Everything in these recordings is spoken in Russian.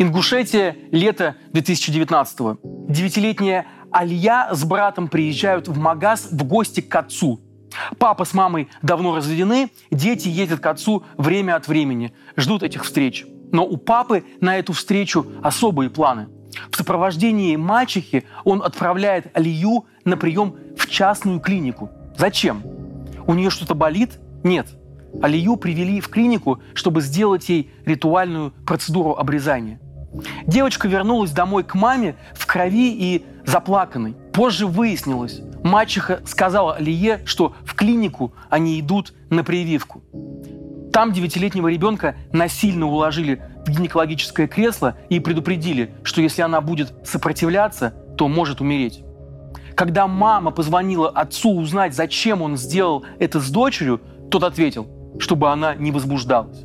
Ингушетия, лето 2019-го. Девятилетняя Алия с братом приезжают в Магаз в гости к отцу. Папа с мамой давно разведены, дети ездят к отцу время от времени, ждут этих встреч. Но у папы на эту встречу особые планы. В сопровождении мачехи он отправляет Алию на прием в частную клинику. Зачем? У нее что-то болит? Нет. Алию привели в клинику, чтобы сделать ей ритуальную процедуру обрезания. Девочка вернулась домой к маме в крови и заплаканной. Позже выяснилось, мачеха сказала Алие, что в клинику они идут на прививку. Там девятилетнего ребенка насильно уложили в гинекологическое кресло и предупредили, что если она будет сопротивляться, то может умереть. Когда мама позвонила отцу узнать, зачем он сделал это с дочерью, тот ответил, чтобы она не возбуждалась.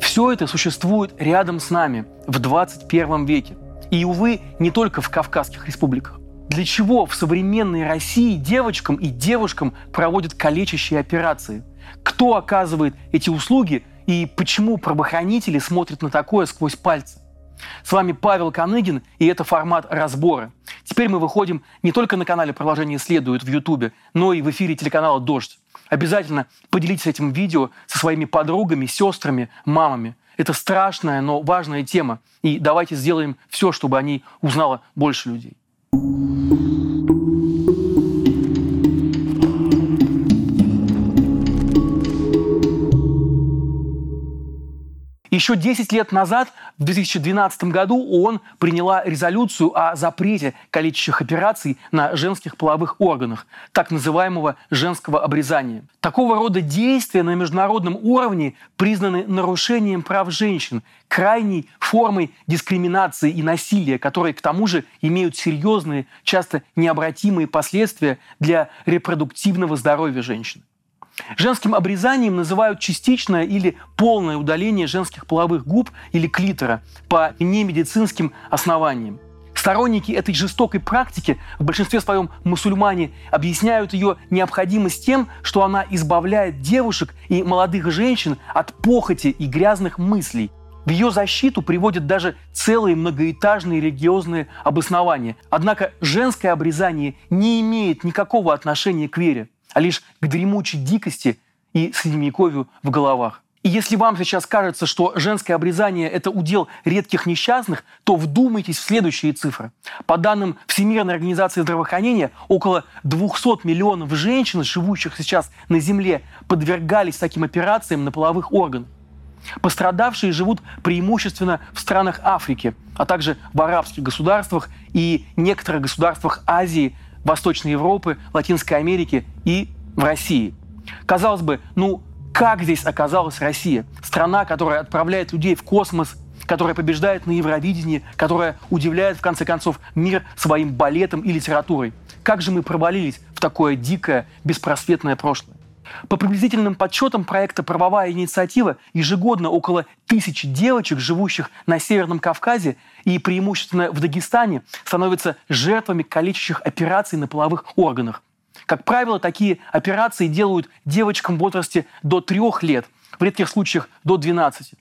Все это существует рядом с нами в 21 веке. И, увы, не только в Кавказских республиках. Для чего в современной России девочкам и девушкам проводят калечащие операции? Кто оказывает эти услуги и почему правоохранители смотрят на такое сквозь пальцы? С вами Павел Коныгин, и это формат разбора. Теперь мы выходим не только на канале «Продолжение следует» в Ютубе, но и в эфире телеканала «Дождь». Обязательно поделитесь этим видео со своими подругами, сестрами, мамами. Это страшная, но важная тема. И давайте сделаем все, чтобы о ней узнало больше людей. Еще 10 лет назад, в 2012 году, ООН приняла резолюцию о запрете калечащих операций на женских половых органах, так называемого женского обрезания. Такого рода действия на международном уровне признаны нарушением прав женщин, крайней формой дискриминации и насилия, которые к тому же имеют серьезные, часто необратимые последствия для репродуктивного здоровья женщин. Женским обрезанием называют частичное или полное удаление женских половых губ или клитора по немедицинским основаниям. Сторонники этой жестокой практики, в большинстве своем мусульмане, объясняют ее необходимость тем, что она избавляет девушек и молодых женщин от похоти и грязных мыслей. В ее защиту приводят даже целые многоэтажные религиозные обоснования. Однако женское обрезание не имеет никакого отношения к вере а лишь к дремучей дикости и средневековью в головах. И если вам сейчас кажется, что женское обрезание – это удел редких несчастных, то вдумайтесь в следующие цифры. По данным Всемирной организации здравоохранения, около 200 миллионов женщин, живущих сейчас на Земле, подвергались таким операциям на половых органах. Пострадавшие живут преимущественно в странах Африки, а также в арабских государствах и некоторых государствах Азии, Восточной Европы, Латинской Америки и в России. Казалось бы, ну как здесь оказалась Россия? Страна, которая отправляет людей в космос, которая побеждает на Евровидении, которая удивляет, в конце концов, мир своим балетом и литературой. Как же мы провалились в такое дикое, беспросветное прошлое? По приблизительным подсчетам проекта «Правовая инициатива» ежегодно около тысячи девочек, живущих на Северном Кавказе и преимущественно в Дагестане, становятся жертвами калечащих операций на половых органах. Как правило, такие операции делают девочкам в возрасте до трех лет, в редких случаях до 12.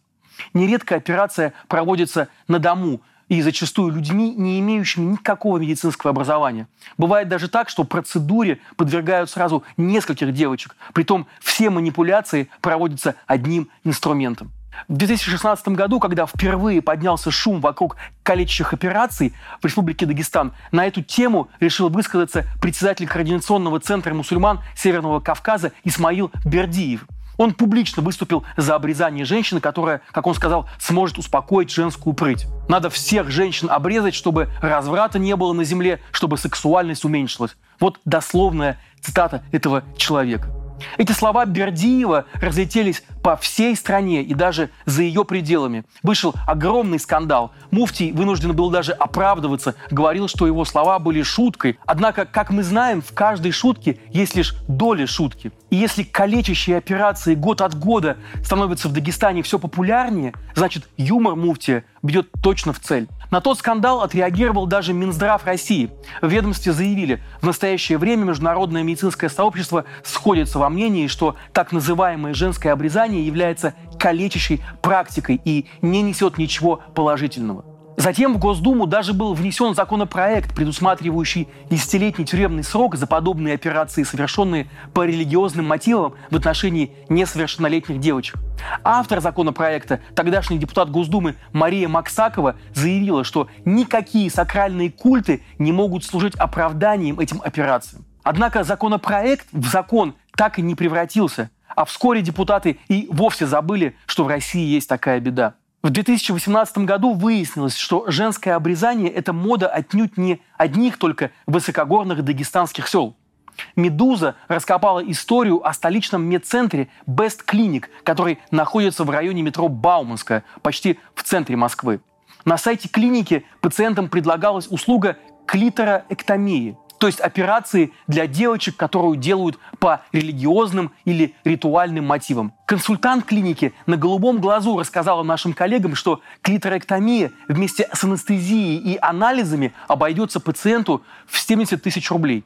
Нередко операция проводится на дому, и зачастую людьми, не имеющими никакого медицинского образования. Бывает даже так, что процедуре подвергают сразу нескольких девочек, притом все манипуляции проводятся одним инструментом. В 2016 году, когда впервые поднялся шум вокруг калечащих операций в Республике Дагестан, на эту тему решил высказаться председатель Координационного центра мусульман Северного Кавказа Исмаил Бердиев. Он публично выступил за обрезание женщины, которая, как он сказал, сможет успокоить женскую прыть. Надо всех женщин обрезать, чтобы разврата не было на земле, чтобы сексуальность уменьшилась. Вот дословная цитата этого человека. Эти слова Бердиева разлетелись по всей стране и даже за ее пределами. Вышел огромный скандал. Муфтий вынужден был даже оправдываться, говорил, что его слова были шуткой. Однако, как мы знаем, в каждой шутке есть лишь доля шутки. И если калечащие операции год от года становятся в Дагестане все популярнее, значит юмор муфтия бьет точно в цель. На тот скандал отреагировал даже Минздрав России. В ведомстве заявили, в настоящее время международное медицинское сообщество сходится во мнении, что так называемое женское обрезание является калечащей практикой и не несет ничего положительного. Затем в Госдуму даже был внесен законопроект, предусматривающий десятилетний тюремный срок за подобные операции, совершенные по религиозным мотивам в отношении несовершеннолетних девочек. Автор законопроекта, тогдашний депутат Госдумы Мария Максакова, заявила, что никакие сакральные культы не могут служить оправданием этим операциям. Однако законопроект в закон так и не превратился, а вскоре депутаты и вовсе забыли, что в России есть такая беда. В 2018 году выяснилось, что женское обрезание – это мода отнюдь не одних только высокогорных дагестанских сел. «Медуза» раскопала историю о столичном медцентре Best Clinic, который находится в районе метро Бауманская, почти в центре Москвы. На сайте клиники пациентам предлагалась услуга клитороэктомии – то есть операции для девочек, которую делают по религиозным или ритуальным мотивам. Консультант клиники на голубом глазу рассказала нашим коллегам, что клиторэктомия вместе с анестезией и анализами обойдется пациенту в 70 тысяч рублей.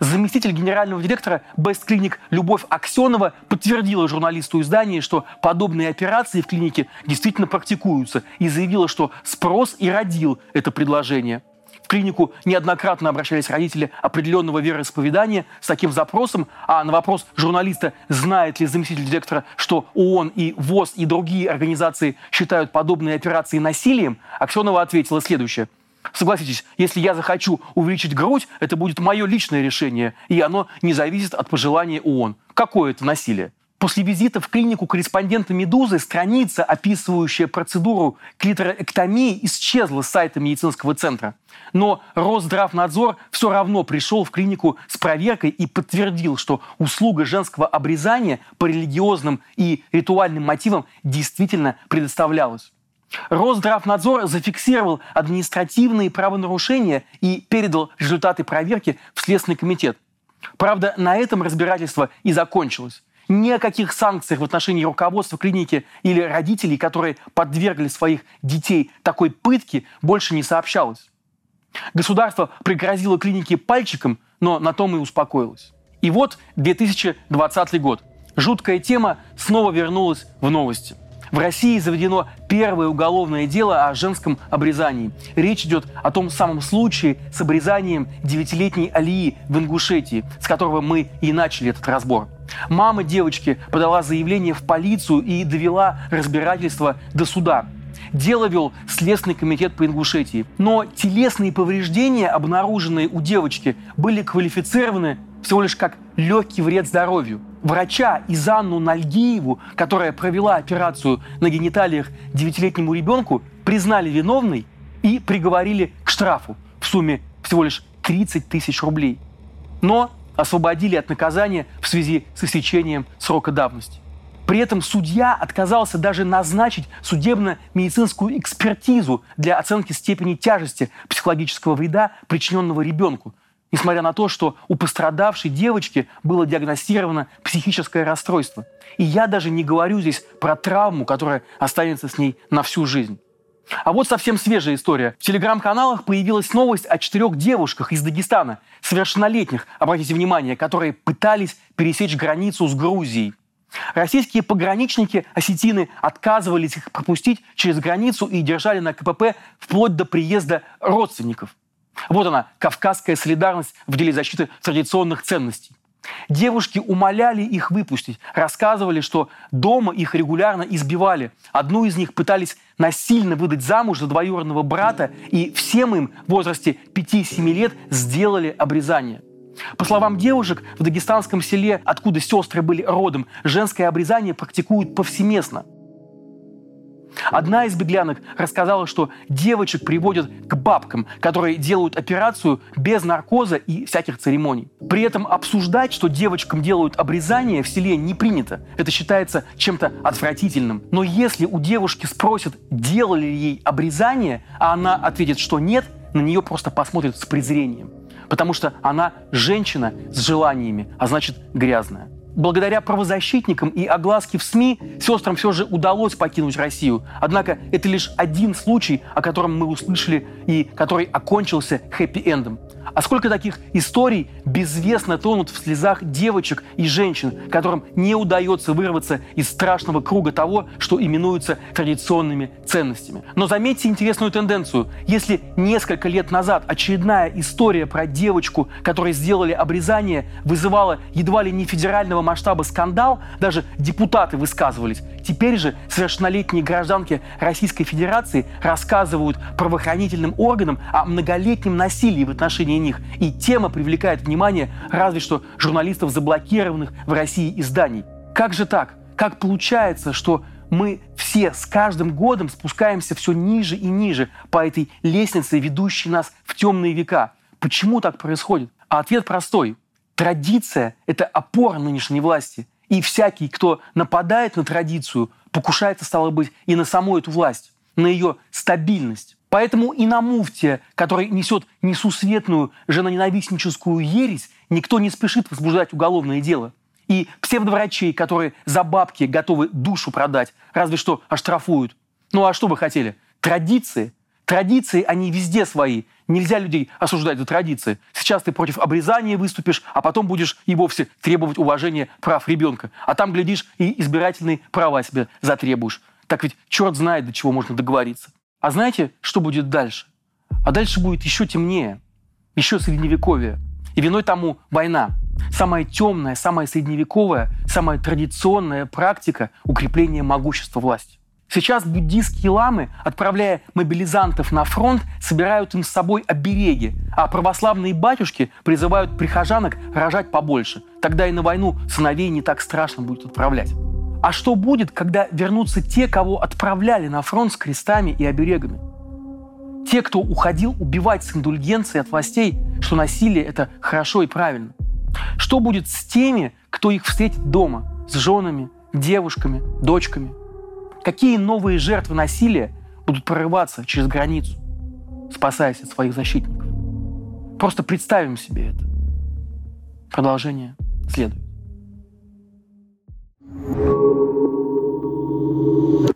Заместитель генерального директора Best Clinic Любовь Аксенова подтвердила журналисту издания, что подобные операции в клинике действительно практикуются и заявила, что спрос и родил это предложение – в клинику неоднократно обращались родители определенного вероисповедания с таким запросом, а на вопрос журналиста, знает ли заместитель директора, что ООН и ВОЗ и другие организации считают подобные операции насилием, Аксенова ответила следующее. Согласитесь, если я захочу увеличить грудь, это будет мое личное решение, и оно не зависит от пожелания ООН. Какое это насилие? После визита в клинику корреспондента «Медузы» страница, описывающая процедуру клитороэктомии, исчезла с сайта медицинского центра. Но Росздравнадзор все равно пришел в клинику с проверкой и подтвердил, что услуга женского обрезания по религиозным и ритуальным мотивам действительно предоставлялась. Росздравнадзор зафиксировал административные правонарушения и передал результаты проверки в Следственный комитет. Правда, на этом разбирательство и закончилось. Ни о каких санкциях в отношении руководства клиники или родителей, которые подвергли своих детей такой пытке, больше не сообщалось. Государство пригрозило клинике пальчиком, но на том и успокоилось. И вот 2020 год. Жуткая тема снова вернулась в новости. В России заведено первое уголовное дело о женском обрезании. Речь идет о том самом случае с обрезанием девятилетней Алии в Ингушетии, с которого мы и начали этот разбор. Мама девочки подала заявление в полицию и довела разбирательство до суда. Дело вел Следственный комитет по Ингушетии. Но телесные повреждения, обнаруженные у девочки, были квалифицированы всего лишь как легкий вред здоровью – врача Изанну Нальгиеву, которая провела операцию на гениталиях девятилетнему ребенку, признали виновной и приговорили к штрафу в сумме всего лишь 30 тысяч рублей. Но освободили от наказания в связи с истечением срока давности. При этом судья отказался даже назначить судебно-медицинскую экспертизу для оценки степени тяжести психологического вреда, причиненного ребенку, несмотря на то, что у пострадавшей девочки было диагностировано психическое расстройство. И я даже не говорю здесь про травму, которая останется с ней на всю жизнь. А вот совсем свежая история. В телеграм-каналах появилась новость о четырех девушках из Дагестана, совершеннолетних, обратите внимание, которые пытались пересечь границу с Грузией. Российские пограничники осетины отказывались их пропустить через границу и держали на КПП вплоть до приезда родственников – вот она, кавказская солидарность в деле защиты традиционных ценностей. Девушки умоляли их выпустить, рассказывали, что дома их регулярно избивали. Одну из них пытались насильно выдать замуж за двоюродного брата, и всем им в возрасте 5-7 лет сделали обрезание. По словам девушек, в дагестанском селе, откуда сестры были родом, женское обрезание практикуют повсеместно – Одна из беглянок рассказала, что девочек приводят к бабкам, которые делают операцию без наркоза и всяких церемоний. При этом обсуждать, что девочкам делают обрезание в селе не принято. Это считается чем-то отвратительным. Но если у девушки спросят, делали ли ей обрезание, а она ответит, что нет, на нее просто посмотрят с презрением. Потому что она женщина с желаниями, а значит грязная. Благодаря правозащитникам и огласке в СМИ сестрам все же удалось покинуть Россию. Однако это лишь один случай, о котором мы услышали и который окончился хэппи-эндом. А сколько таких историй безвестно тонут в слезах девочек и женщин, которым не удается вырваться из страшного круга того, что именуется традиционными ценностями. Но заметьте интересную тенденцию. Если несколько лет назад очередная история про девочку, которой сделали обрезание, вызывала едва ли не федерального масштаба скандал, даже депутаты высказывались, теперь же совершеннолетние гражданки Российской Федерации рассказывают правоохранительным органам о многолетнем насилии в отношении них. И тема привлекает внимание разве что журналистов заблокированных в России изданий. Как же так? Как получается, что мы все с каждым годом спускаемся все ниже и ниже по этой лестнице, ведущей нас в темные века? Почему так происходит? А ответ простой. Традиция – это опора нынешней власти. И всякий, кто нападает на традицию, покушается, стало быть, и на саму эту власть, на ее стабильность. Поэтому и на муфте, который несет несусветную женоненавистническую ересь, никто не спешит возбуждать уголовное дело. И псевдоврачей, которые за бабки готовы душу продать, разве что оштрафуют. Ну а что вы хотели? Традиции. Традиции, они везде свои. Нельзя людей осуждать за традиции. Сейчас ты против обрезания выступишь, а потом будешь и вовсе требовать уважения прав ребенка. А там, глядишь, и избирательные права себе затребуешь. Так ведь черт знает, до чего можно договориться. А знаете, что будет дальше? А дальше будет еще темнее, еще средневековье. И виной тому война. Самая темная, самая средневековая, самая традиционная практика укрепления могущества власти. Сейчас буддийские ламы, отправляя мобилизантов на фронт, собирают им с собой обереги, а православные батюшки призывают прихожанок рожать побольше. Тогда и на войну сыновей не так страшно будет отправлять. А что будет, когда вернутся те, кого отправляли на фронт с крестами и оберегами? Те, кто уходил убивать с индульгенцией от властей, что насилие – это хорошо и правильно. Что будет с теми, кто их встретит дома, с женами, девушками, дочками? Какие новые жертвы насилия будут прорываться через границу, спасаясь от своих защитников? Просто представим себе это. Продолжение следует.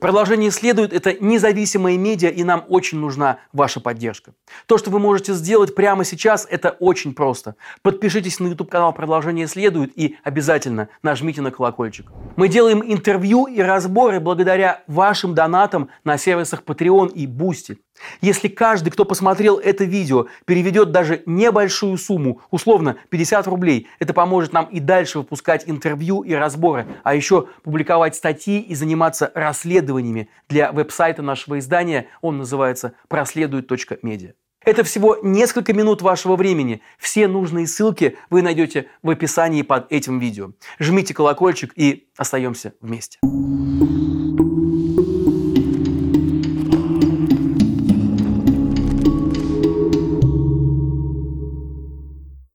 Продолжение следует. Это независимые медиа, и нам очень нужна ваша поддержка. То, что вы можете сделать прямо сейчас, это очень просто. Подпишитесь на YouTube-канал «Продолжение следует» и обязательно нажмите на колокольчик. Мы делаем интервью и разборы благодаря вашим донатам на сервисах Patreon и Boosty. Если каждый, кто посмотрел это видео, переведет даже небольшую сумму, условно 50 рублей, это поможет нам и дальше выпускать интервью и разборы, а еще публиковать статьи и заниматься расследованиями для веб-сайта нашего издания. Он называется проследует.медиа. Это всего несколько минут вашего времени. Все нужные ссылки вы найдете в описании под этим видео. Жмите колокольчик и остаемся вместе.